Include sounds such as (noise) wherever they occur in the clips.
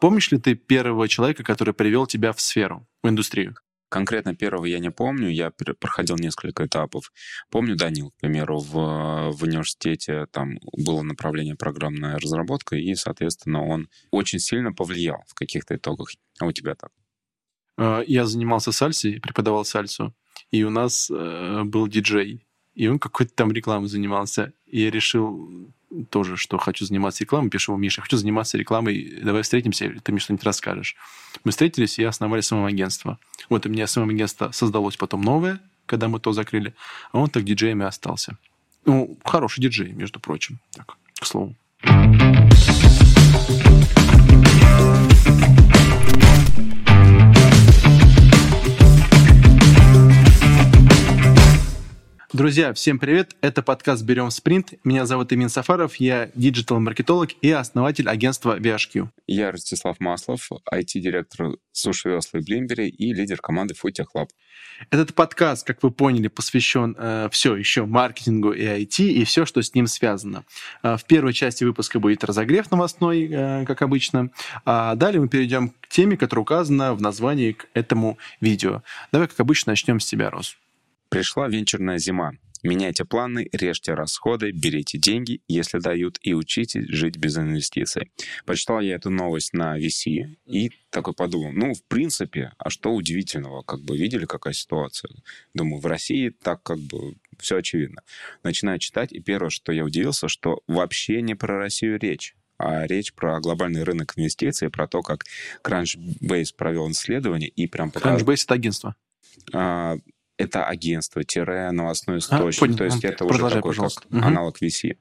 Помнишь ли ты первого человека, который привел тебя в сферу, в индустрию? Конкретно первого я не помню, я проходил несколько этапов. Помню Данил, к примеру, в, в университете там было направление программная разработка, и, соответственно, он очень сильно повлиял в каких-то итогах. А у тебя так? А, я занимался сальсой, преподавал сальсу, и у нас э, был диджей, и он какой-то там рекламой занимался. И я решил тоже, что хочу заниматься рекламой, пишу ему, Миша, хочу заниматься рекламой, давай встретимся, ты мне что-нибудь расскажешь. Мы встретились и основали самоагентство. Вот у меня самоагентство создалось потом новое, когда мы то закрыли, а он так диджеем и остался. Ну, хороший диджей, между прочим, так, к слову. Друзья, всем привет! Это подкаст «Берем спринт». Меня зовут Имин Сафаров, я диджитал-маркетолог и основатель агентства VHQ. Я Ростислав Маслов, IT-директор Суши Весла и Блимбери и лидер команды Foodtech Lab. Этот подкаст, как вы поняли, посвящен э, все еще маркетингу и IT и все, что с ним связано. Э, в первой части выпуска будет разогрев новостной, э, как обычно, а далее мы перейдем к теме, которая указана в названии к этому видео. Давай, как обычно, начнем с тебя, Рос. Пришла венчурная зима. Меняйте планы, режьте расходы, берите деньги, если дают, и учитесь жить без инвестиций. Прочитал я эту новость на VC и такой подумал, ну, в принципе, а что удивительного? Как бы видели, какая ситуация? Думаю, в России так как бы все очевидно. Начинаю читать, и первое, что я удивился, что вообще не про Россию речь а речь про глобальный рынок инвестиций, про то, как Crunchbase провел исследование и прям показал... Crunchbase — это агентство? А, это агентство-новостной источник. А. То есть это уже такой пожалуйста. как угу. аналог VC.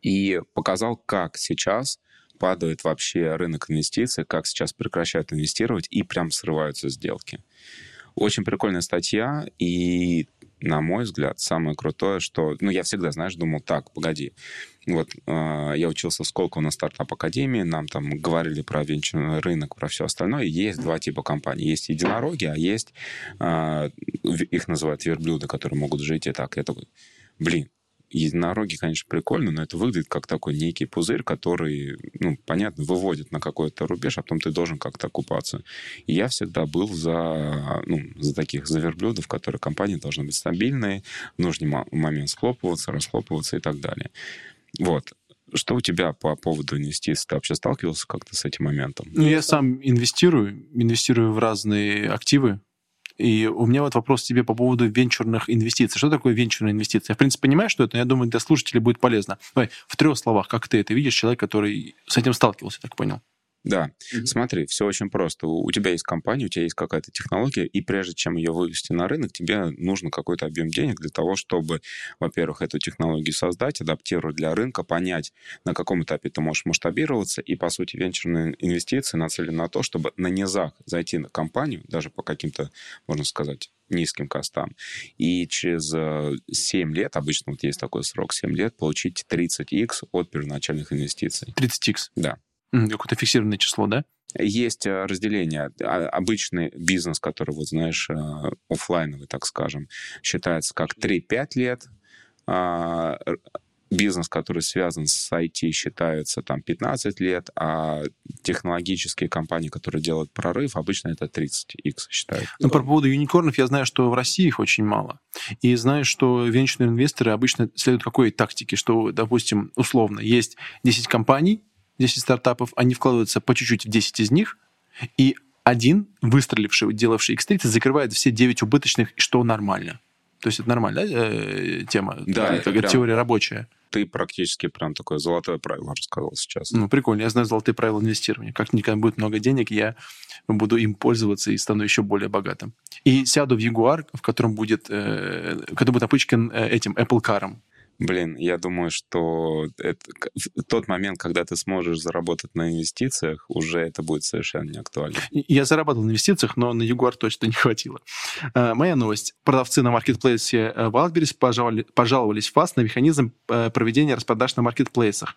И показал, как сейчас падает вообще рынок инвестиций, как сейчас прекращают инвестировать и прям срываются сделки. Очень прикольная статья, и на мой взгляд, самое крутое, что... Ну, я всегда, знаешь, думал, так, погоди. Вот, э, я учился в Сколково на стартап-академии, нам там говорили про венчурный рынок, про все остальное. Есть два типа компаний. Есть единороги, а есть... Э, их называют верблюды, которые могут жить и так. Я такой, блин, единороги, конечно, прикольно, но это выглядит как такой некий пузырь, который, ну, понятно, выводит на какой-то рубеж, а потом ты должен как-то окупаться. И я всегда был за, ну, за таких, за верблюдов, которые компании должны быть стабильные, в нужный момент схлопываться, расхлопываться и так далее. Вот. Что у тебя по поводу инвестиций? Ты вообще сталкивался как-то с этим моментом? Ну, я сам инвестирую, инвестирую в разные активы, и у меня вот вопрос тебе по поводу венчурных инвестиций. Что такое венчурные инвестиции? Я, в принципе, понимаю, что это, но я думаю, для слушателей будет полезно. Давай, в трех словах, как ты это видишь, человек, который с этим сталкивался, так понял? Да, mm-hmm. смотри, все очень просто. У тебя есть компания, у тебя есть какая-то технология, и прежде чем ее вывести на рынок, тебе нужно какой-то объем денег для того, чтобы, во-первых, эту технологию создать, адаптировать для рынка, понять, на каком этапе ты можешь масштабироваться, и, по сути, венчурные инвестиции нацелены на то, чтобы на низах зайти на компанию, даже по каким-то, можно сказать, низким костам, и через 7 э, лет, обычно вот есть такой срок, 7 лет, получить 30x от первоначальных инвестиций. 30x? Да. Какое-то фиксированное число, да? Есть э, разделение. А, обычный бизнес, который, вот знаешь, э, офлайновый, так скажем, считается как 3-5 лет. А, бизнес, который связан с IT, считается там 15 лет, а технологические компании, которые делают прорыв, обычно это 30x считают. Ну, по поводу юникорнов я знаю, что в России их очень мало. И знаю, что венчурные инвесторы обычно следуют какой тактике, что, допустим, условно, есть 10 компаний, 10 стартапов, они вкладываются по чуть-чуть в 10 из них, и один, выстреливший, делавший X30, закрывает все 9 убыточных, что нормально. То есть это нормальная э, тема? Да, это, это прям... теория рабочая. Ты практически прям такое золотое правило рассказал сейчас. Ну, прикольно. Я знаю золотые правила инвестирования. Как никогда будет много денег, я буду им пользоваться и стану еще более богатым. И сяду в Jaguar, в котором будет, э, который будет напычкан э, этим Apple Car. Блин, я думаю, что это, тот момент, когда ты сможешь заработать на инвестициях, уже это будет совершенно не актуально. Я зарабатывал на инвестициях, но на Ягуар точно не хватило. А, моя новость. Продавцы на маркетплейсе э, Wildberries пожаловали, пожаловались в ФАС на механизм э, проведения распродаж на маркетплейсах.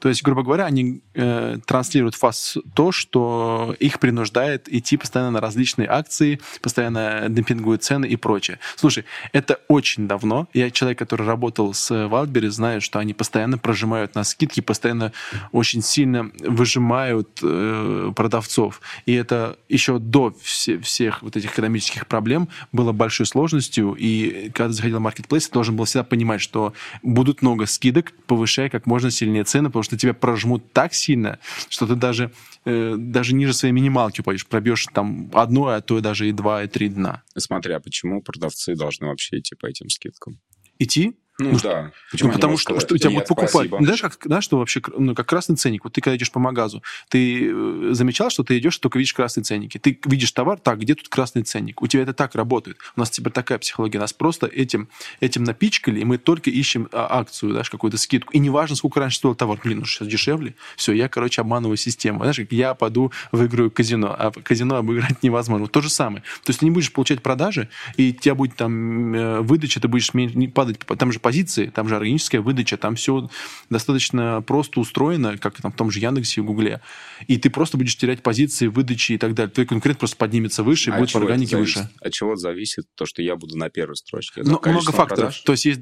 То есть, грубо говоря, они э, транслируют ФАС то, что их принуждает идти постоянно на различные акции, постоянно демпингуют цены и прочее. Слушай, это очень давно. Я человек, который работал с Wildberries знают, что они постоянно прожимают на скидки, постоянно очень сильно выжимают э, продавцов. И это еще до все, всех вот этих экономических проблем было большой сложностью. И когда ты заходил в Marketplace, ты должен был всегда понимать, что будут много скидок, повышая как можно сильнее цены, потому что тебя прожмут так сильно, что ты даже, э, даже ниже своей минималки пойдешь, пробьешь там одно, а то даже и два, и три дна. Смотря почему продавцы должны вообще идти по этим скидкам? Идти? Ну, ну да. Почему ну, потому что, что у тебя будут покупать. Знаешь, как, да, что вообще, ну, как красный ценник. Вот ты когда идешь по магазу, ты э, замечал, что ты идешь, только видишь красные ценники. Ты видишь товар, так, где тут красный ценник? У тебя это так работает. У нас теперь такая психология. Нас просто этим, этим напичкали, и мы только ищем а, акцию, знаешь, какую-то скидку. И неважно, сколько раньше стоил товар. Блин, ну сейчас дешевле. Все, я, короче, обманываю систему. Знаешь, как я пойду выиграю казино, а казино обыграть невозможно. Вот то же самое. То есть ты не будешь получать продажи, и у тебя будет там э, выдача, ты будешь падать, там же позиции, там же органическая выдача, там все достаточно просто устроено, как там в том же Яндексе и Гугле. И ты просто будешь терять позиции выдачи и так далее. Твой конкурент просто поднимется выше и а будет в органике выше. От чего зависит то, что я буду на первой строчке? Ну, много факторов. Продаж? То есть есть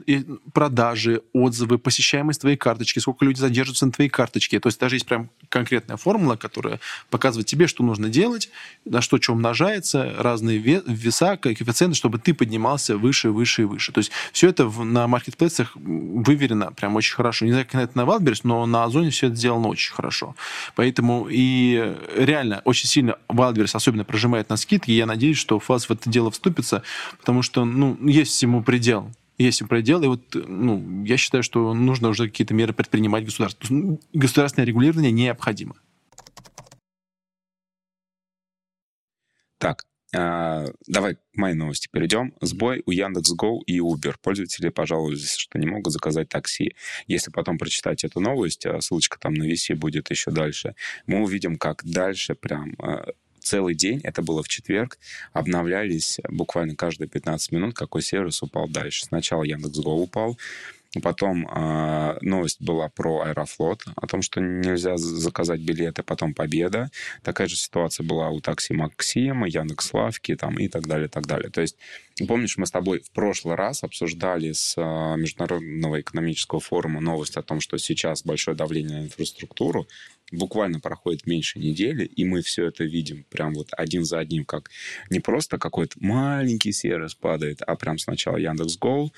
продажи, отзывы, посещаемость твоей карточки, сколько люди задерживаются на твоей карточке. То есть даже есть прям конкретная формула, которая показывает тебе, что нужно делать, на что что умножается, разные веса, коэффициенты, чтобы ты поднимался выше, выше и выше. То есть все это на маркетплейсах выверено прям очень хорошо. Не знаю, как это на Wildberries, но на Озоне все это сделано очень хорошо. Поэтому и реально очень сильно Wildberries особенно прожимает на скидки, я надеюсь, что ФАС в это дело вступится, потому что, ну, есть всему предел есть предел, и вот ну, я считаю, что нужно уже какие-то меры предпринимать государство. Ну, государственное регулирование необходимо. Так, давай к моей новости перейдем. Сбой у Яндекс.Го и Uber. Пользователи пожаловались, что не могут заказать такси. Если потом прочитать эту новость, а ссылочка там на VC будет еще дальше, мы увидим, как дальше прям а, целый день, это было в четверг, обновлялись буквально каждые 15 минут, какой сервис упал дальше. Сначала Яндекс.Го упал, Потом э, новость была про Аэрофлот, о том, что нельзя заказать билеты, потом Победа. Такая же ситуация была у такси Максима, Яндекс Лавки там, и так далее, так далее. То есть, помнишь, мы с тобой в прошлый раз обсуждали с э, Международного экономического форума новость о том, что сейчас большое давление на инфраструктуру, буквально проходит меньше недели, и мы все это видим прям вот один за одним, как не просто какой-то маленький сервис падает, а прям сначала Яндекс.Го,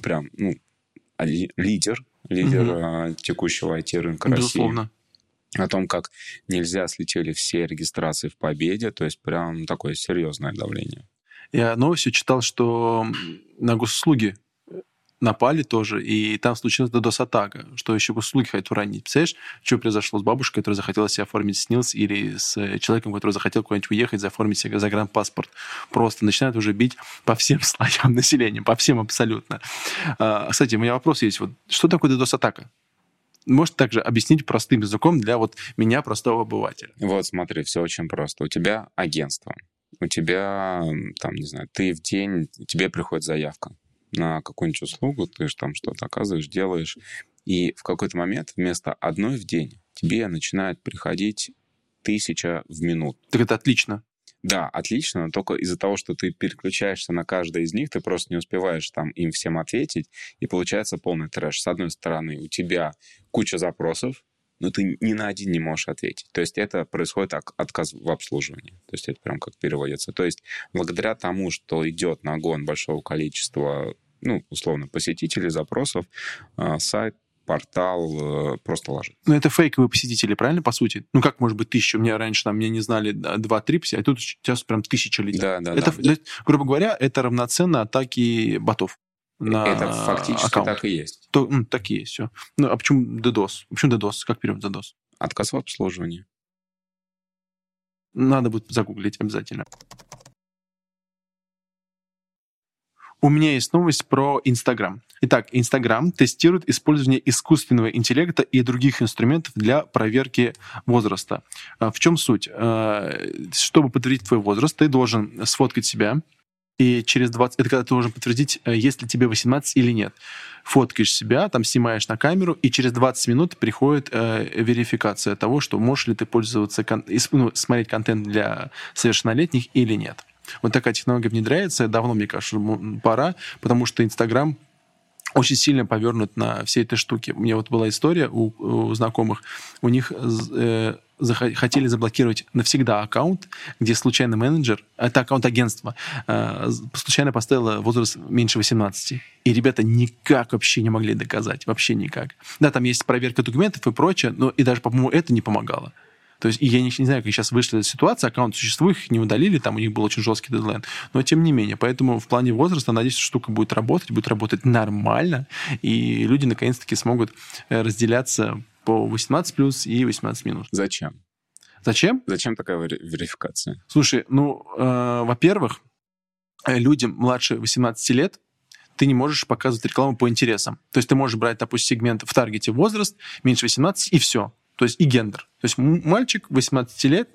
прям, ну, а лидер, лидер угу. текущего IT-рынка Безусловно. России. О том, как нельзя слетели все регистрации в победе, то есть прям такое серьезное давление. Я новостью читал, что на госуслуги напали тоже, и там случилась DDoS-атака, что еще госуслуги хотят уронить. Представляешь, что произошло с бабушкой, которая захотела себе оформить СНИЛС, или с человеком, который захотел куда-нибудь уехать, оформить себе загранпаспорт. Просто начинают уже бить по всем (laughs) слоям населения, по всем абсолютно. А, кстати, у меня вопрос есть. Вот, что такое DDoS-атака? Можешь также объяснить простым языком для вот меня, простого обывателя? Вот смотри, все очень просто. У тебя агентство, у тебя, там, не знаю, ты в день, тебе приходит заявка на какую-нибудь услугу, ты же там что-то оказываешь, делаешь, и в какой-то момент вместо одной в день тебе начинает приходить тысяча в минуту. Так это отлично. Да, отлично, но только из-за того, что ты переключаешься на каждое из них, ты просто не успеваешь там им всем ответить, и получается полный трэш. С одной стороны, у тебя куча запросов, но ты ни на один не можешь ответить. То есть это происходит отказ в обслуживании. То есть это прям как переводится. То есть благодаря тому, что идет нагон большого количества ну, условно, посетителей, запросов, а, сайт портал э, просто ложит. Ну, это фейковые посетители, правильно, по сути? Ну, как может быть тысяча? У меня раньше там меня не знали 2-3 а тут сейчас прям тысяча людей. Да, да, это, да. Грубо говоря, это равноценно атаке ботов. На это фактически аккаунт. так и есть. То, ну, так и есть, все. Ну, а почему DDoS? Почему DDoS? Как перевод DDoS? Отказ в обслуживании. Надо будет загуглить обязательно. У меня есть новость про Инстаграм. Итак, Инстаграм тестирует использование искусственного интеллекта и других инструментов для проверки возраста. А, в чем суть? А, чтобы подтвердить твой возраст, ты должен сфоткать себя, и через 20... Это когда ты должен подтвердить, э, есть ли тебе 18 или нет. Фоткаешь себя, там снимаешь на камеру, и через 20 минут приходит э, верификация того, что можешь ли ты пользоваться, кон... ну, смотреть контент для совершеннолетних или нет. Вот такая технология внедряется. Давно, мне кажется, пора, потому что Инстаграм очень сильно повернут на всей этой штуке. У меня вот была история у, у знакомых. У них э, хотели заблокировать навсегда аккаунт, где случайный менеджер, это аккаунт агентства, э, случайно поставил возраст меньше 18. И ребята никак вообще не могли доказать. Вообще никак. Да, там есть проверка документов и прочее, но и даже, по-моему, это не помогало. То есть, я не, не знаю, как сейчас вышла эта ситуация, аккаунт существует, их не удалили, там у них был очень жесткий дедлайн. Но тем не менее, поэтому в плане возраста, надеюсь, что штука будет работать, будет работать нормально, и люди наконец-таки смогут э, разделяться по 18 плюс и 18 минус. Зачем? Зачем? Зачем такая верификация? Слушай, ну, э, во-первых, э, людям младше 18 лет ты не можешь показывать рекламу по интересам. То есть ты можешь брать, допустим, сегмент в таргете возраст, меньше 18, и все. То есть и гендер. То есть мальчик 18 лет,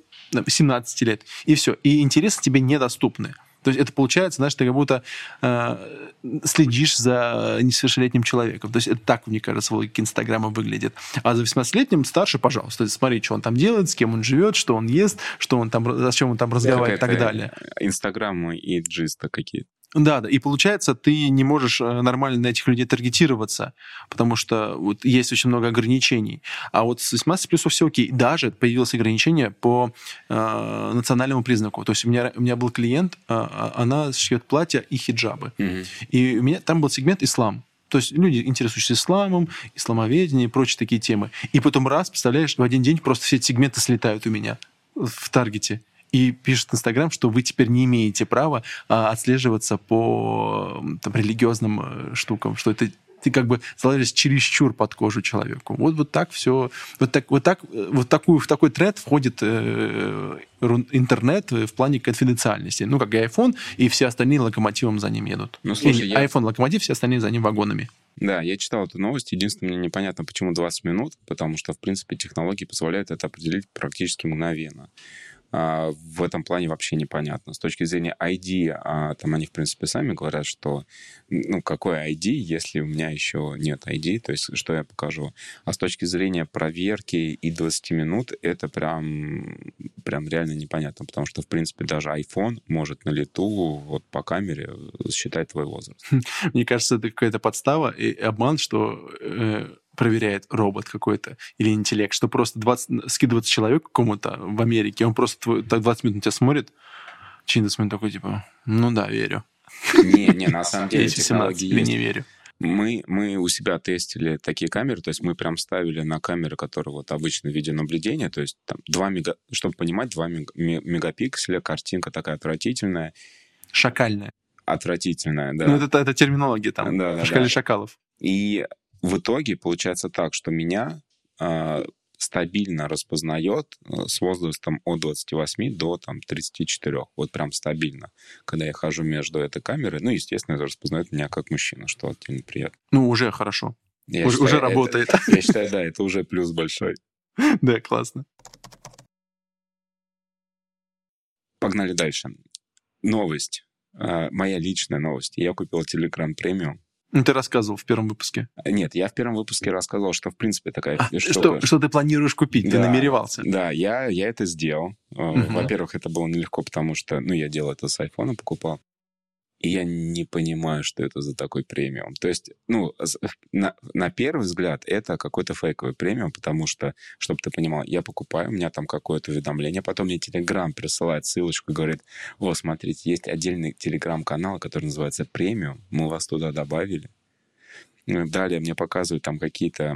17 лет, и все. И интересы тебе недоступны. То есть это получается, знаешь, ты как будто э, следишь за несовершеннолетним человеком. То есть это так, мне кажется, в логике Инстаграма выглядит. А за 18-летним старше, пожалуйста, смотри, что он там делает, с кем он живет, что он ест, что он там, зачем он там разговаривает и так далее. Инстаграм и джиста какие-то. Да, да. И получается, ты не можешь э, нормально на этих людей таргетироваться, потому что вот есть очень много ограничений. А вот с 18 плюсов все окей. Даже появилось ограничение по э, национальному признаку. То есть у меня, у меня был клиент, э, она шьет платья и хиджабы. Угу. И у меня там был сегмент ислам. То есть люди, интересующиеся исламом, исламоведением и прочие такие темы. И потом раз, представляешь, в один день просто все эти сегменты слетают у меня в таргете и пишет Инстаграм, что вы теперь не имеете права а, отслеживаться по там, религиозным э, штукам, что это ты как бы залазишь чересчур под кожу человеку. Вот, вот так все, вот так, вот так, вот такую, в такой тренд входит э, интернет в плане конфиденциальности. Ну, как и iPhone, и все остальные локомотивом за ним едут. Ну, слушай, и, я... iPhone локомотив, все остальные за ним вагонами. Да, я читал эту новость. Единственное, мне непонятно, почему 20 минут, потому что, в принципе, технологии позволяют это определить практически мгновенно. А, в этом плане вообще непонятно. С точки зрения ID, а, там они, в принципе, сами говорят, что, ну, какой ID, если у меня еще нет ID, то есть что я покажу. А с точки зрения проверки и 20 минут, это прям, прям реально непонятно, потому что, в принципе, даже iPhone может на лету вот по камере считать твой возраст. (laughs) Мне кажется, это какая-то подстава и обман, что э, проверяет робот какой-то или интеллект, что просто 20, скидывается человек какому-то в Америке, он просто твой, так 20 минут на тебя смотрит, Чиндес такой, типа, ну да, верю. Не, не, на самом (laughs) деле технологии есть. не верю. Мы, мы у себя тестили такие камеры, то есть мы прям ставили на камеры, которые вот обычно видеонаблюдение, то есть там 2 мега, чтобы понимать, 2 мегапикселя, картинка такая отвратительная. Шакальная. Отвратительная, да. Ну, это, это терминология там, да, да, шкале да. шакалов. И в итоге получается так, что меня э, стабильно распознает э, с возрастом от 28 до там, 34. Вот прям стабильно. Когда я хожу между этой камерой, ну, естественно, это распознает меня как мужчина, что отдельно приятно. Ну, уже хорошо. Я уже, считаю, уже работает. Это, (laughs) я считаю, да, это уже плюс большой. (laughs) Да, классно. Погнали дальше. Новость. А, моя личная новость. Я купил Telegram Premium. Ну, ты рассказывал в первом выпуске. Нет, я в первом выпуске рассказывал, что, в принципе, такая а, штука... Что, что ты планируешь купить, да, ты намеревался. Да, я, я это сделал. Угу. Во-первых, это было нелегко, потому что, ну, я делал это с айфона, покупал. И я не понимаю, что это за такой премиум. То есть, ну, на, на первый взгляд, это какой-то фейковый премиум, потому что, чтобы ты понимал, я покупаю, у меня там какое-то уведомление, потом мне Телеграм присылает ссылочку и говорит, о, смотрите, есть отдельный Телеграм-канал, который называется премиум, мы вас туда добавили. Ну, далее мне показывают там какие-то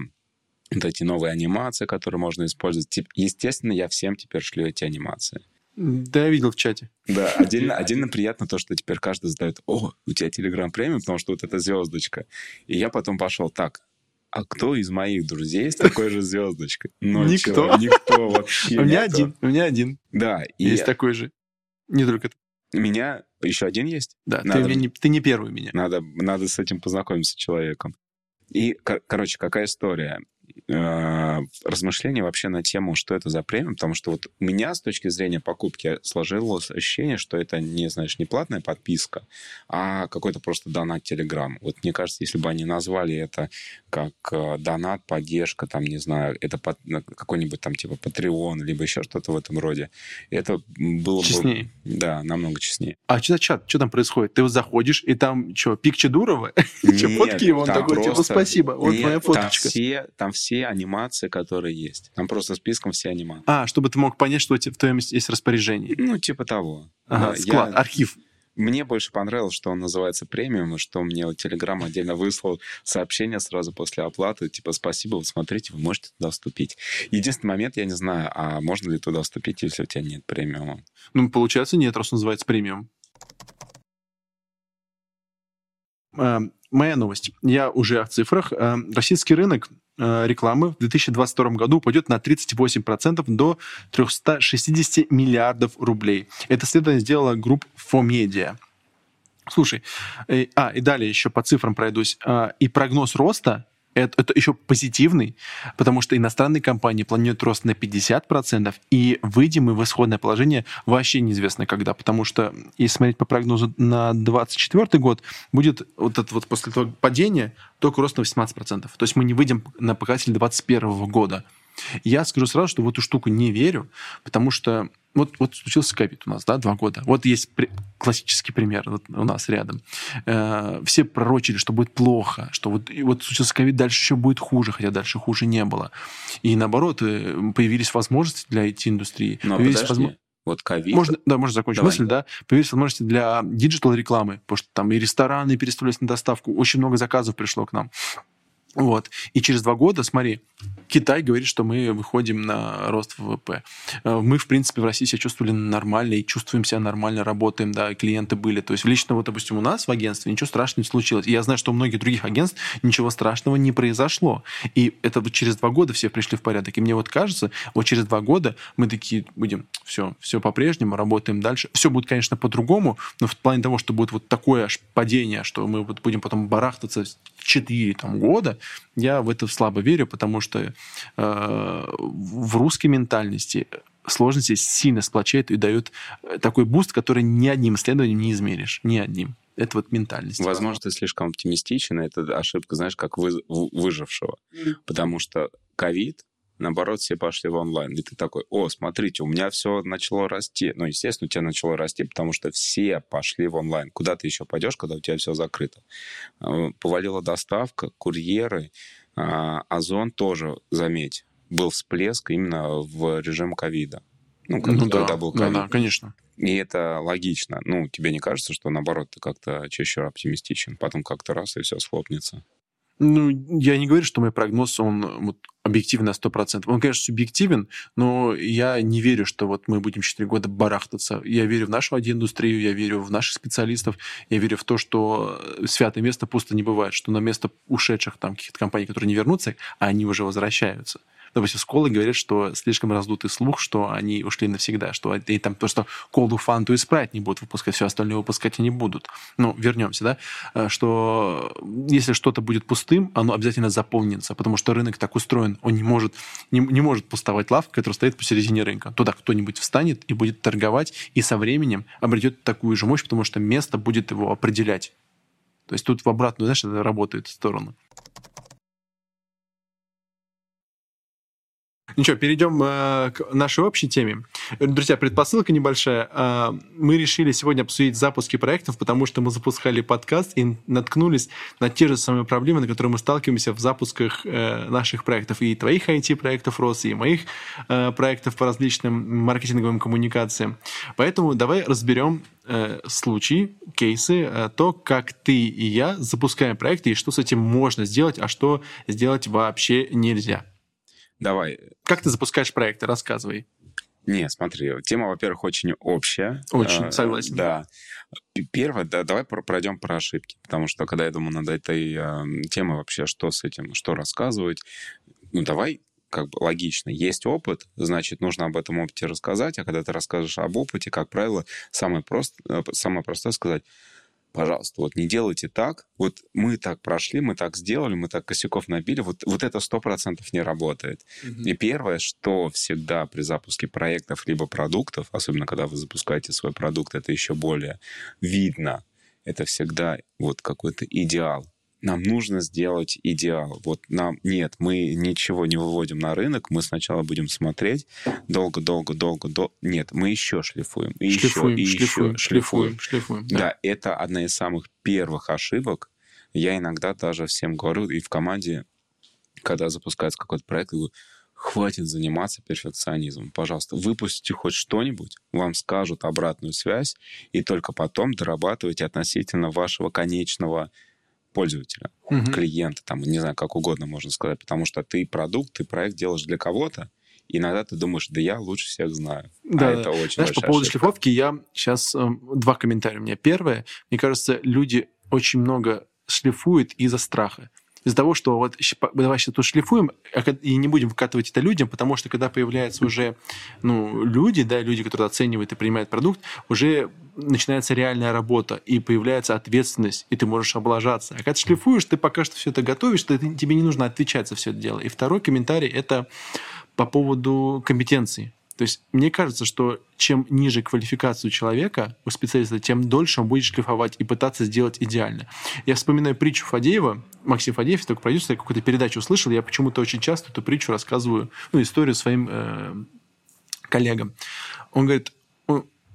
вот эти новые анимации, которые можно использовать. Естественно, я всем теперь шлю эти анимации. Да, я видел в чате. Да, отдельно, отдельно приятно то, что теперь каждый задает, о, у тебя Telegram премиум, потому что вот эта звездочка. И я потом пошел так, а кто из моих друзей с такой же звездочкой? Ну, никто. Чего? Никто вообще. (laughs) У меня один, у меня один. Да. Есть такой же. Не только ты. У меня еще один есть? Да, надо, ты, не, ты не первый у меня. Надо, надо с этим познакомиться человеком. И, короче, какая история? Э, размышления вообще на тему, что это за премиум, потому что вот у меня с точки зрения покупки сложилось ощущение, что это не, знаешь, не платная подписка, а какой-то просто донат Telegram. Вот мне кажется, если бы они назвали это как э, донат, поддержка, там, не знаю, это под, какой-нибудь там типа Patreon, либо еще что-то в этом роде, это было честнее. бы... Да, намного честнее. А что за чат? Что там происходит? Ты вот заходишь, и там что, пик Чедурова? (laughs) Фотки его? Он такой, типа, спасибо, вот моя фоточка. Там все анимации, которые есть. Там просто списком все анимации. А, чтобы ты мог понять, что в твоем есть распоряжение. Ну, типа того. Ага, склад, архив. Мне больше понравилось, что он называется премиум, и что мне вот Telegram отдельно выслал сообщение сразу после оплаты, типа, спасибо, вот смотрите, вы можете туда вступить. Единственный момент, я не знаю, а можно ли туда вступить, если у тебя нет премиума? Ну, получается, нет, раз он называется премиум. Моя новость. Я уже о цифрах. Эм, российский рынок э, рекламы в 2022 году упадет на 38% до 360 миллиардов рублей. Это исследование сделала группа Fomedia. Слушай, э, а, и далее еще по цифрам пройдусь. И прогноз роста это, это еще позитивный, потому что иностранные компании планируют рост на 50%, и выйдем мы в исходное положение вообще неизвестно когда, потому что, если смотреть по прогнозу на 2024 год, будет вот это вот после того падения только рост на 18%. То есть мы не выйдем на показатель 2021 года. Я скажу сразу, что в эту штуку не верю, потому что вот, вот случился ковид у нас, да, два года. Вот есть при... классический пример вот у нас рядом. Э, все пророчили, что будет плохо, что вот, и вот случился ковид, дальше еще будет хуже, хотя дальше хуже не было. И наоборот, э, появились возможности для IT-индустрии. Но появились подожди. Возможно... Вот ковид. Можно, да, можно закончить Давай. мысль, да. Появились возможности для digital рекламы, потому что там и рестораны перестроились на доставку, очень много заказов пришло к нам. Вот. И через два года, смотри, Китай говорит, что мы выходим на рост ВВП. Э, мы, в принципе, в России себя чувствовали нормально и чувствуем себя нормально, работаем, да, клиенты были. То есть лично, вот, допустим, у нас в агентстве ничего страшного не случилось. И я знаю, что у многих других агентств ничего страшного не произошло. И это вот через два года все пришли в порядок. И мне вот кажется, вот через два года мы такие будем, все, все по-прежнему, работаем дальше. Все будет, конечно, по-другому, но в плане того, что будет вот такое аж падение, что мы вот будем потом барахтаться 4 там, года, я в это слабо верю, потому что э, в русской ментальности сложности сильно сплочает и дает такой boost, который ни одним исследованием не измеришь. Ни одним. Это вот ментальность. Возможно, ты слишком оптимистичен, это ошибка, знаешь, как вы, выжившего. Потому что ковид наоборот, все пошли в онлайн. И ты такой, о, смотрите, у меня все начало расти. Ну, естественно, у тебя начало расти, потому что все пошли в онлайн. Куда ты еще пойдешь, когда у тебя все закрыто? А, повалила доставка, курьеры, а, Озон тоже, заметь, был всплеск именно в режим ковида. Ну, когда, ну, когда да, был ковид. Да, да, конечно. И это логично. Ну, тебе не кажется, что, наоборот, ты как-то чаще оптимистичен? Потом как-то раз, и все схлопнется. Ну, я не говорю, что мой прогноз, он вот, объективен на 100%. Он, конечно, субъективен, но я не верю, что вот мы будем 4 года барахтаться. Я верю в нашу индустрию, я верю в наших специалистов, я верю в то, что святое место пусто не бывает, что на место ушедших там каких-то компаний, которые не вернутся, а они уже возвращаются допустим, сколы говорят, что слишком раздутый слух, что они ушли навсегда, что и там то, что колду, фанту и спрайт не будут выпускать, все остальное выпускать они будут. Ну, вернемся, да, э, что если что-то будет пустым, оно обязательно заполнится, потому что рынок так устроен, он не может, не, не может пустовать лавка, которая стоит посередине рынка. Туда кто-нибудь встанет и будет торговать, и со временем обретет такую же мощь, потому что место будет его определять. То есть тут в обратную, знаешь, это работает в сторону. Ничего, перейдем э, к нашей общей теме. Друзья, предпосылка небольшая. Э, мы решили сегодня обсудить запуски проектов, потому что мы запускали подкаст и наткнулись на те же самые проблемы, на которые мы сталкиваемся в запусках э, наших проектов. И твоих IT-проектов, Рос, и моих э, проектов по различным маркетинговым коммуникациям. Поэтому давай разберем э, случаи, кейсы, э, то, как ты и я запускаем проекты, и что с этим можно сделать, а что сделать вообще нельзя. Давай. Как ты запускаешь проекты? Рассказывай. Не, смотри, тема, во-первых, очень общая. Очень, э, согласен. Да. Первое, да, давай пройдем про ошибки, потому что когда я думаю над этой э, темой вообще, что с этим, что рассказывать, ну давай как бы логично. Есть опыт, значит, нужно об этом опыте рассказать, а когда ты расскажешь об опыте, как правило, самое, просто, э, самое простое сказать, пожалуйста, вот не делайте так. Вот мы так прошли, мы так сделали, мы так косяков набили. Вот, вот это сто процентов не работает. Mm-hmm. И первое, что всегда при запуске проектов либо продуктов, особенно когда вы запускаете свой продукт, это еще более видно. Это всегда вот какой-то идеал нам нужно сделать идеал. Вот нам нет, мы ничего не выводим на рынок, мы сначала будем смотреть долго, долго, долго, долго. Нет, мы еще шлифуем, и шлифуем, еще, и шлифуем, еще шлифуем, шлифуем. шлифуем да. да, это одна из самых первых ошибок. Я иногда даже всем говорю, и в команде, когда запускается какой-то проект, я говорю, хватит заниматься перфекционизмом. Пожалуйста, выпустите хоть что-нибудь, вам скажут обратную связь, и только потом дорабатывайте относительно вашего конечного пользователя, угу. клиента, там, не знаю, как угодно можно сказать, потому что ты продукт, ты проект делаешь для кого-то, иногда ты думаешь, да я лучше всех знаю. А да, а это очень Знаешь, по поводу ошибка. шлифовки я сейчас... Э, два комментария у меня. Первое, мне кажется, люди очень много шлифуют из-за страха из-за того, что вот давай сейчас тут шлифуем, а и не будем выкатывать это людям, потому что когда появляются уже ну, люди, да, люди, которые оценивают и принимают продукт, уже начинается реальная работа, и появляется ответственность, и ты можешь облажаться. А когда ты шлифуешь, ты пока что все это готовишь, ты, тебе не нужно отвечать за все это дело. И второй комментарий – это по поводу компетенции. То есть мне кажется, что чем ниже квалификацию человека, у специалиста, тем дольше он будет шлифовать и пытаться сделать идеально. Я вспоминаю притчу Фадеева. Максим Фадеев, только продюсер, я какую-то передачу услышал, я почему-то очень часто эту притчу рассказываю, ну, историю своим э, коллегам. Он говорит,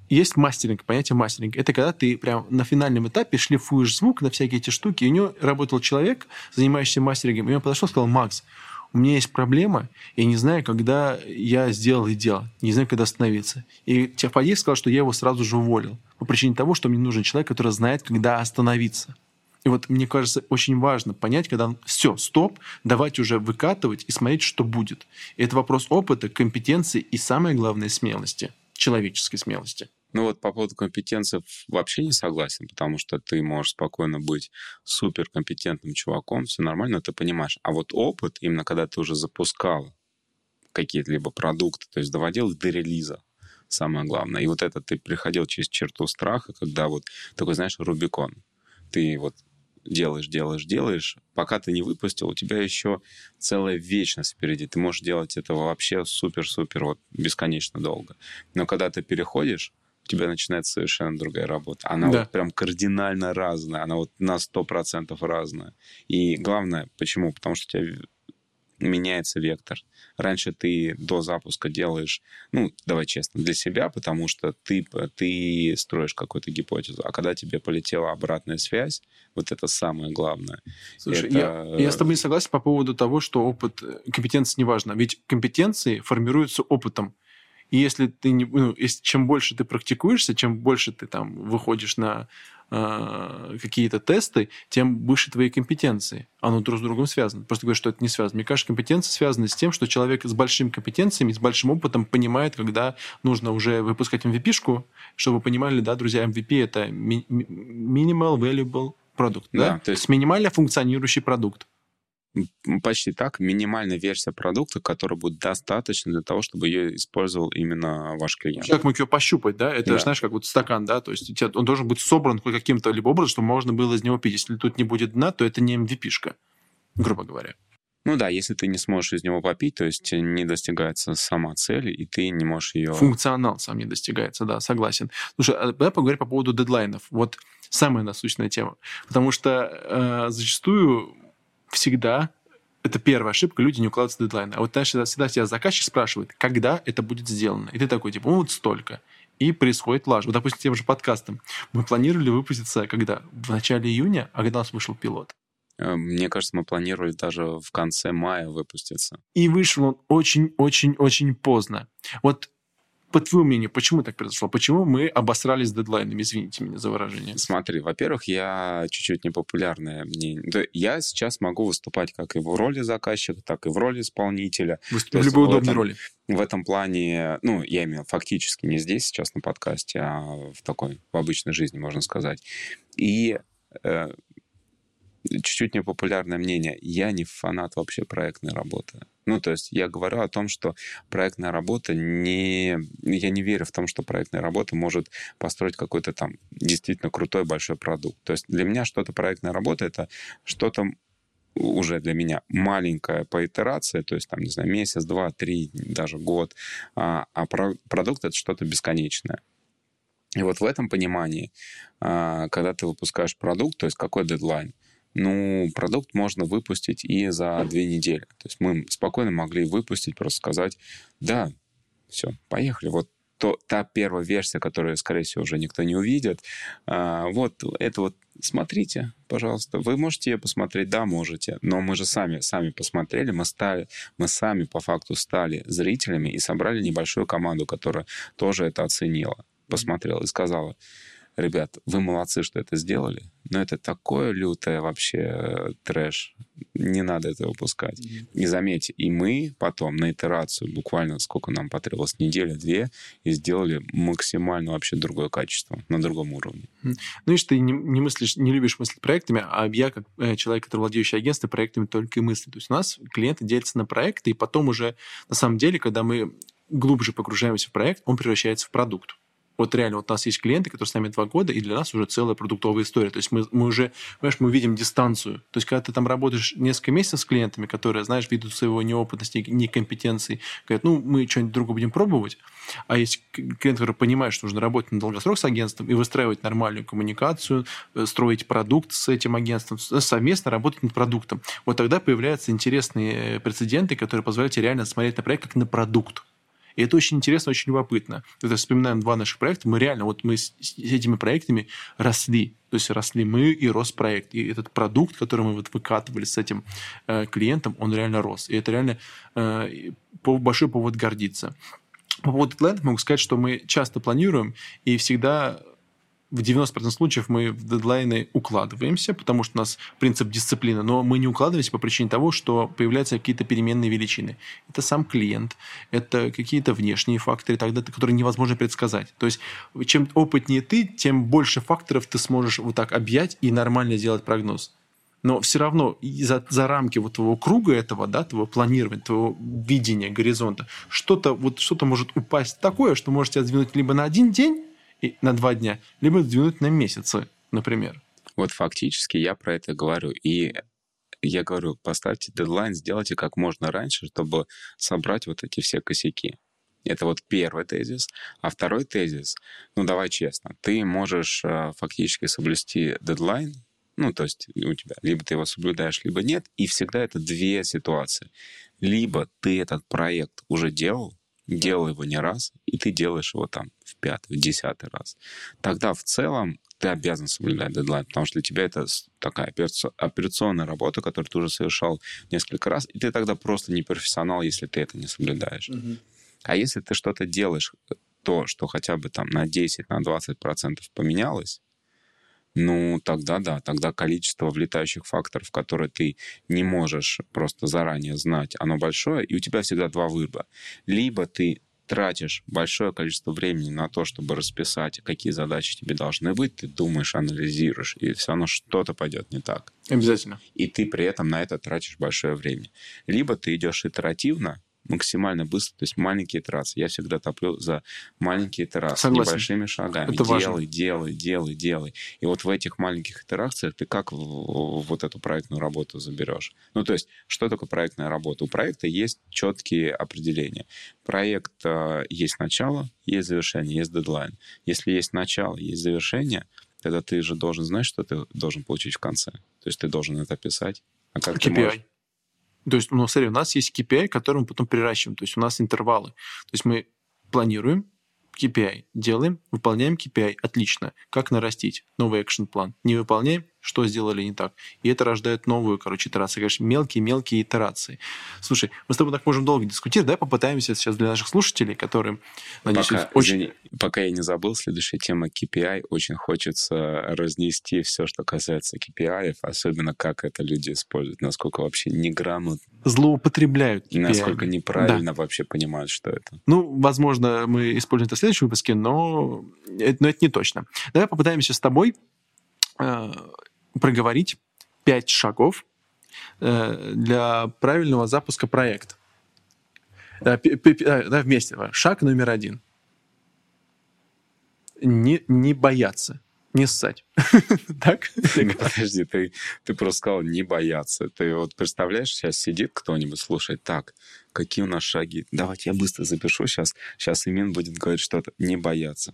есть мастеринг, понятие мастеринг. Это когда ты прям на финальном этапе шлифуешь звук на всякие эти штуки. И у него работал человек, занимающийся мастерингом, и он подошел и сказал, Макс, у меня есть проблема, я не знаю, когда я сделал и дело, не знаю, когда остановиться. И техподъезд сказал, что я его сразу же уволил по причине того, что мне нужен человек, который знает, когда остановиться. И вот мне кажется, очень важно понять, когда все, стоп, давайте уже выкатывать и смотреть, что будет. И это вопрос опыта, компетенции и, самое главное, смелости, человеческой смелости. Ну вот по поводу компетенции вообще не согласен, потому что ты можешь спокойно быть суперкомпетентным чуваком, все нормально, ты понимаешь. А вот опыт, именно когда ты уже запускал какие-то либо продукты, то есть доводил до релиза, самое главное. И вот это ты приходил через черту страха, когда вот такой, знаешь, Рубикон. Ты вот делаешь, делаешь, делаешь, пока ты не выпустил, у тебя еще целая вечность впереди. Ты можешь делать этого вообще супер-супер вот бесконечно долго. Но когда ты переходишь, у тебя начинается совершенно другая работа. Она да. вот прям кардинально разная, она вот на 100% разная. И главное, почему? Потому что у тебя меняется вектор. Раньше ты до запуска делаешь, ну, давай честно, для себя, потому что ты, ты строишь какую-то гипотезу. А когда тебе полетела обратная связь, вот это самое главное. Слушай, это... я, я с тобой не согласен по поводу того, что опыт, э, компетенции не важно. Ведь компетенции формируются опытом. И если ты не, ну, если, чем больше ты практикуешься, чем больше ты там выходишь на э, какие-то тесты, тем выше твои компетенции. Оно друг с другом связано. Просто говорю, что это не связано. Мне кажется, компетенции связаны с тем, что человек с большими компетенциями, с большим опытом понимает, когда нужно уже выпускать MVP-шку, чтобы вы понимали, да, друзья, MVP это minimal valuable продукт, да, да? то есть минимально функционирующий продукт почти так, минимальная версия продукта, которая будет достаточно для того, чтобы ее использовал именно ваш клиент. Как мог ее пощупать, да? Это, да. знаешь, как вот стакан, да? То есть он должен быть собран каким-то либо образом, чтобы можно было из него пить. Если тут не будет дна, то это не MVP-шка, грубо говоря. Ну да, если ты не сможешь из него попить, то есть не достигается сама цель, и ты не можешь ее... Функционал сам не достигается, да, согласен. Слушай, а давай поговорим по поводу дедлайнов. Вот самая насущная тема. Потому что э, зачастую всегда это первая ошибка, люди не укладываются в дедлайны. А вот знаешь, всегда тебя заказчик спрашивает, когда это будет сделано. И ты такой, типа, ну вот столько. И происходит лажа. Вот, допустим, тем же подкастом. Мы планировали выпуститься когда? В начале июня, а когда у нас вышел пилот? Э, мне кажется, мы планировали даже в конце мая выпуститься. И вышел он очень-очень-очень поздно. Вот по твоему мнению, почему так произошло? Почему мы обосрались дедлайнами? Извините меня за выражение. Смотри, во-первых, я чуть-чуть непопулярная мнение. Да, я сейчас могу выступать как и в роли заказчика, так и в роли исполнителя. Выступать в любой удобной роли. В этом плане, ну, я имею фактически не здесь сейчас на подкасте, а в такой, в обычной жизни, можно сказать. И э, чуть-чуть непопулярное мнение. Я не фанат вообще проектной работы. Ну, то есть я говорю о том, что проектная работа не... Я не верю в том, что проектная работа может построить какой-то там действительно крутой большой продукт. То есть для меня что-то проектная работа — это что-то уже для меня маленькая по итерации, то есть там, не знаю, месяц, два, три, даже год, а, а продукт — это что-то бесконечное. И вот в этом понимании, а, когда ты выпускаешь продукт, то есть какой дедлайн, ну, продукт можно выпустить и за две недели. То есть мы спокойно могли выпустить, просто сказать, да, все, поехали. Вот то, та первая версия, которую, скорее всего, уже никто не увидит, а, вот это вот смотрите, пожалуйста. Вы можете ее посмотреть? Да, можете. Но мы же сами, сами посмотрели, мы, стали, мы сами по факту стали зрителями и собрали небольшую команду, которая тоже это оценила, посмотрела и сказала, ребят, вы молодцы, что это сделали, но это такое лютое вообще э, трэш. Не надо это выпускать. И заметьте, и мы потом на итерацию, буквально сколько нам потребовалось, неделя-две, и сделали максимально вообще другое качество, на другом уровне. Ну, видишь, ты не, не мыслишь, не любишь мыслить проектами, а я, как э, человек, который владеющий агентством, проектами только и мыслю. То есть у нас клиенты делятся на проекты, и потом уже, на самом деле, когда мы глубже погружаемся в проект, он превращается в продукт. Вот реально, вот у нас есть клиенты, которые с нами два года, и для нас уже целая продуктовая история. То есть мы, мы уже, понимаешь, мы видим дистанцию. То есть когда ты там работаешь несколько месяцев с клиентами, которые, знаешь, видят своего неопытности, некомпетенции, говорят, ну, мы что-нибудь другое будем пробовать. А есть клиент, который понимает, что нужно работать на долгосрок с агентством и выстраивать нормальную коммуникацию, э, строить продукт с этим агентством, совместно работать над продуктом. Вот тогда появляются интересные прецеденты, которые позволяют тебе реально смотреть на проект как на продукт. И это очень интересно, очень любопытно. Это вспоминаем два наших проекта. Мы реально, вот мы с этими проектами росли. То есть росли мы и рос проект. И этот продукт, который мы вот выкатывали с этим э, клиентом, он реально рос. И это реально э, большой повод гордиться. По поводу дедлайнов могу сказать, что мы часто планируем и всегда в 90% случаев мы в дедлайны укладываемся, потому что у нас принцип дисциплины, но мы не укладываемся по причине того, что появляются какие-то переменные величины. Это сам клиент, это какие-то внешние факторы, далее, которые невозможно предсказать. То есть, чем опытнее ты, тем больше факторов ты сможешь вот так объять и нормально сделать прогноз. Но все равно за, за рамки вот твоего круга этого, да, твоего планирования, твоего видения горизонта, что-то вот что-то может упасть такое, что может тебя сдвинуть либо на один день, на два дня, либо сдвинуть на месяцы, например. Вот фактически я про это говорю. И я говорю, поставьте дедлайн, сделайте как можно раньше, чтобы собрать вот эти все косяки. Это вот первый тезис. А второй тезис, ну давай честно, ты можешь э, фактически соблюсти дедлайн, ну то есть у тебя либо ты его соблюдаешь, либо нет, и всегда это две ситуации. Либо ты этот проект уже делал, делал его не раз, и ты делаешь его там в пятый, в десятый раз. Тогда в целом ты обязан соблюдать дедлайн, потому что для тебя это такая операционная работа, которую ты уже совершал несколько раз, и ты тогда просто не профессионал, если ты это не соблюдаешь. Угу. А если ты что-то делаешь, то, что хотя бы там на 10, на 20 процентов поменялось, ну, тогда да, тогда количество влетающих факторов, которые ты не можешь просто заранее знать, оно большое, и у тебя всегда два выбора. Либо ты тратишь большое количество времени на то, чтобы расписать, какие задачи тебе должны быть, ты думаешь, анализируешь, и все равно что-то пойдет не так. Обязательно. И ты при этом на это тратишь большое время. Либо ты идешь итеративно, максимально быстро, то есть маленькие итерации. Я всегда топлю за маленькие итерации, Согласен. небольшими шагами. Это делай, важно. делай, делай, делай. И вот в этих маленьких итерациях ты как вот эту проектную работу заберешь? Ну, то есть, что такое проектная работа? У проекта есть четкие определения. Проект э, есть начало, есть завершение, есть дедлайн. Если есть начало, есть завершение, тогда ты же должен знать, что ты должен получить в конце. То есть ты должен это писать. А как KPI. ты можешь... То есть, ну, смотри, у нас есть KPI, который мы потом приращиваем. То есть у нас интервалы. То есть мы планируем, KPI делаем, выполняем KPI, отлично. Как нарастить? Новый экшен-план. Не выполняем, что сделали не так. И это рождает новую, короче, итерацию. Конечно, мелкие-мелкие итерации. Слушай, мы с тобой так можем долго дискутировать. Давай попытаемся сейчас для наших слушателей, которые, надеюсь, пока, очень... Извини, пока я не забыл, следующая тема KPI. Очень хочется разнести все, что касается KPI, особенно как это люди используют, насколько вообще неграмотно. Злоупотребляют KPI. Насколько неправильно да. вообще понимают, что это. Ну, возможно, мы используем это в следующем выпуске, но это, но это не точно. Давай попытаемся с тобой э, проговорить пять шагов э, для правильного запуска проекта. Да, да, вместе. Шаг номер один. Не, не бояться не ссать. (laughs) так? Подожди, ты, ты просто сказал не бояться. Ты вот представляешь, сейчас сидит кто-нибудь, слушает, так, какие у нас шаги? Давайте я быстро запишу сейчас. Сейчас Имин будет говорить что-то. Не бояться.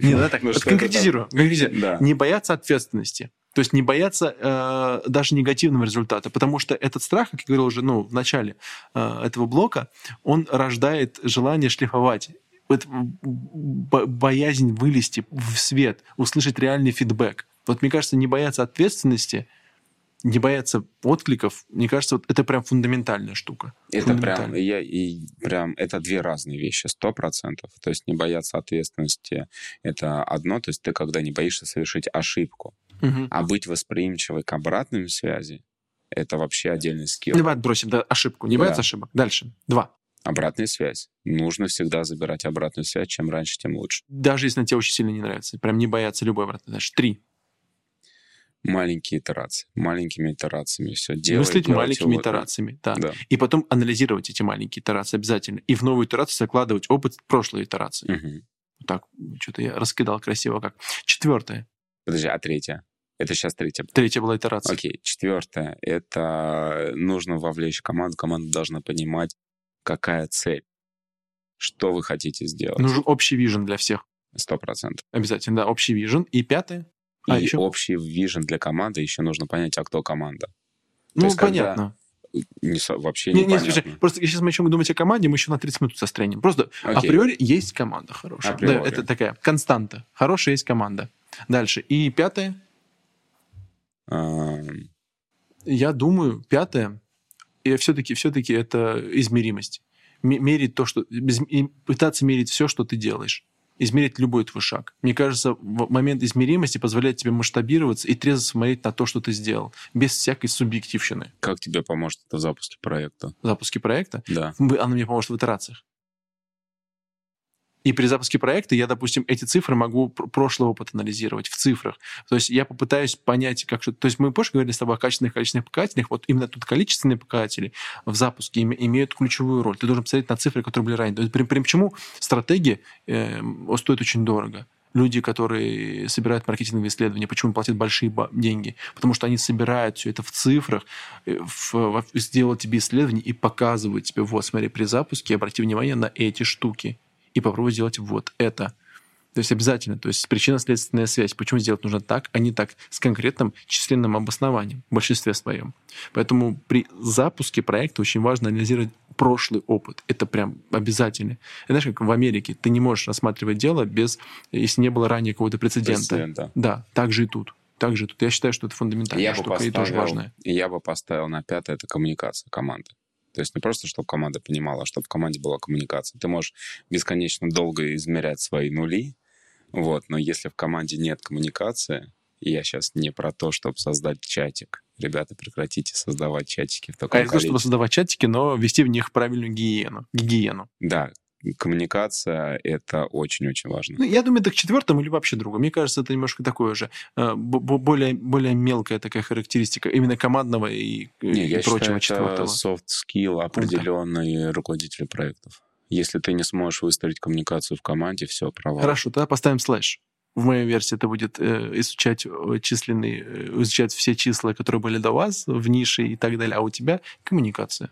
Не, да, так, ну, конкретизирую. конкретизирую. Да. Не бояться ответственности. То есть не бояться э, даже негативного результата, потому что этот страх, как я говорил уже ну, в начале э, этого блока, он рождает желание шлифовать вот боязнь вылезти в свет, услышать реальный фидбэк. Вот мне кажется, не бояться ответственности, не бояться откликов, мне кажется, вот это прям фундаментальная штука. Это прям, я, и прям, это две разные вещи, сто процентов. То есть не бояться ответственности — это одно, то есть ты когда не боишься совершить ошибку, угу. а быть восприимчивой к обратным связи — это вообще отдельный скилл. Давай отбросим да, ошибку. Не да. бояться ошибок. Дальше. Два. Обратная связь. Нужно всегда забирать обратную связь. Чем раньше, тем лучше. Даже если она тебе очень сильно не нравится. Прям не бояться любой обратной связи. Три. Маленькие итерации. Маленькими итерациями все делать. Мыслить делать маленькими итерациями, да. да. И потом анализировать эти маленькие итерации обязательно. И в новую итерацию закладывать опыт прошлой итерации. Угу. Так, что-то я раскидал красиво как. Четвертое. Подожди, а третья? Это сейчас третья. Третья была итерация. Окей. Четвертое. Это нужно вовлечь команду. Команда должна понимать, какая цель, что вы хотите сделать. Нужен общий вижен для всех. Сто процентов. Обязательно, да, общий вижен. И пятое? А и еще? общий вижен для команды еще нужно понять, а кто команда. Ну, есть, понятно. Не, вообще не, непонятно. Нет, просто сейчас мы еще думать о команде, мы еще на 30 минут застрянем. Просто Окей. априори есть команда хорошая. Да, это такая константа. Хорошая есть команда. Дальше. И пятое? Я думаю, пятое и все-таки все это измеримость. Мерить то, что... Пытаться мерить все, что ты делаешь. Измерить любой твой шаг. Мне кажется, момент измеримости позволяет тебе масштабироваться и трезво смотреть на то, что ты сделал, без всякой субъективщины. Как тебе поможет это в запуске проекта? В запуске проекта? Да. Она мне поможет в итерациях. И при запуске проекта я, допустим, эти цифры могу прошлый опыт анализировать в цифрах. То есть я попытаюсь понять, как что... То есть мы позже говорили с тобой о качественных количественных показателях. Вот именно тут количественные показатели в запуске имеют ключевую роль. Ты должен посмотреть на цифры, которые были ранее. То есть, почему стратегии э, стоят очень дорого? люди, которые собирают маркетинговые исследования, почему платят большие деньги? Потому что они собирают все это в цифрах, э, в, в, сделают тебе исследование и показывают тебе, вот, смотри, при запуске обрати внимание на эти штуки и попробовать сделать вот это. То есть обязательно, то есть причинно-следственная связь. Почему сделать нужно так, а не так, с конкретным численным обоснованием в большинстве своем. Поэтому при запуске проекта очень важно анализировать прошлый опыт. Это прям обязательно. Это, знаешь, как в Америке. Ты не можешь рассматривать дело без, если не было ранее какого-то прецедента. Прецедента. Да, так же и тут. Так же и тут. Я считаю, что это фундаментальная я штука поставил, и тоже важная. Я бы поставил на пятое, это коммуникация команды. То есть не просто, чтобы команда понимала, а чтобы в команде была коммуникация. Ты можешь бесконечно долго измерять свои нули, вот, но если в команде нет коммуникации, и я сейчас не про то, чтобы создать чатик. Ребята, прекратите создавать чатики в таком а количестве. Чтобы создавать чатики, но вести в них правильную гигиену. гигиену. Да, коммуникация — это очень-очень важно. Ну, я думаю, это к четвертому или вообще другу. Мне кажется, это немножко такое же, э, более, более мелкая такая характеристика именно командного и, не, и я прочего считаю, четвертого. это soft skill определенный руководителя проектов. Если ты не сможешь выстроить коммуникацию в команде, все, провал. Хорошо, тогда поставим слэш. В моей версии это будет э, изучать э, численные, изучать все числа, которые были до вас в нише и так далее, а у тебя коммуникация.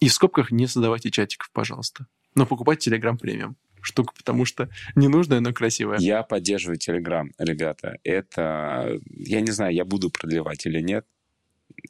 И в скобках не создавайте чатиков, пожалуйста но покупать Telegram премиум штука, потому что ненужная, но красивая. Я поддерживаю Telegram, ребята. Это, я не знаю, я буду продлевать или нет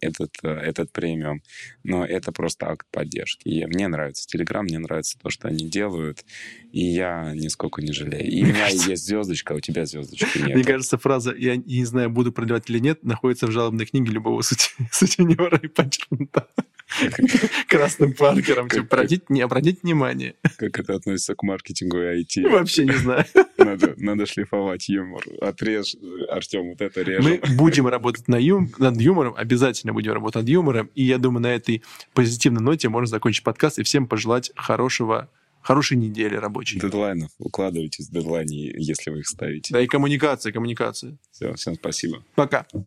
этот, э, этот премиум, но это просто акт поддержки. И мне нравится Telegram, мне нравится то, что они делают, и я нисколько не жалею. И у меня есть звездочка, а у тебя звездочки нет. Мне кажется, фраза «я не знаю, буду продлевать или нет» находится в жалобной книге любого (laughs) сутенера и подчеркнута. (laughs) красным паркером. Типа, обратите, не обратите внимание. (laughs) Как это относится к маркетингу и IT? Вообще не знаю. (laughs) Надо, надо шлифовать юмор. Отрежь, Артем, вот это режем. Мы будем работать на юм, над юмором, обязательно будем работать над юмором. И я думаю, на этой позитивной ноте можно закончить подкаст и всем пожелать хорошего хорошей недели рабочей. Дедлайнов. Укладывайтесь в дедлайне, если вы их ставите. Да, и коммуникация, коммуникация. Все, всем спасибо. Пока.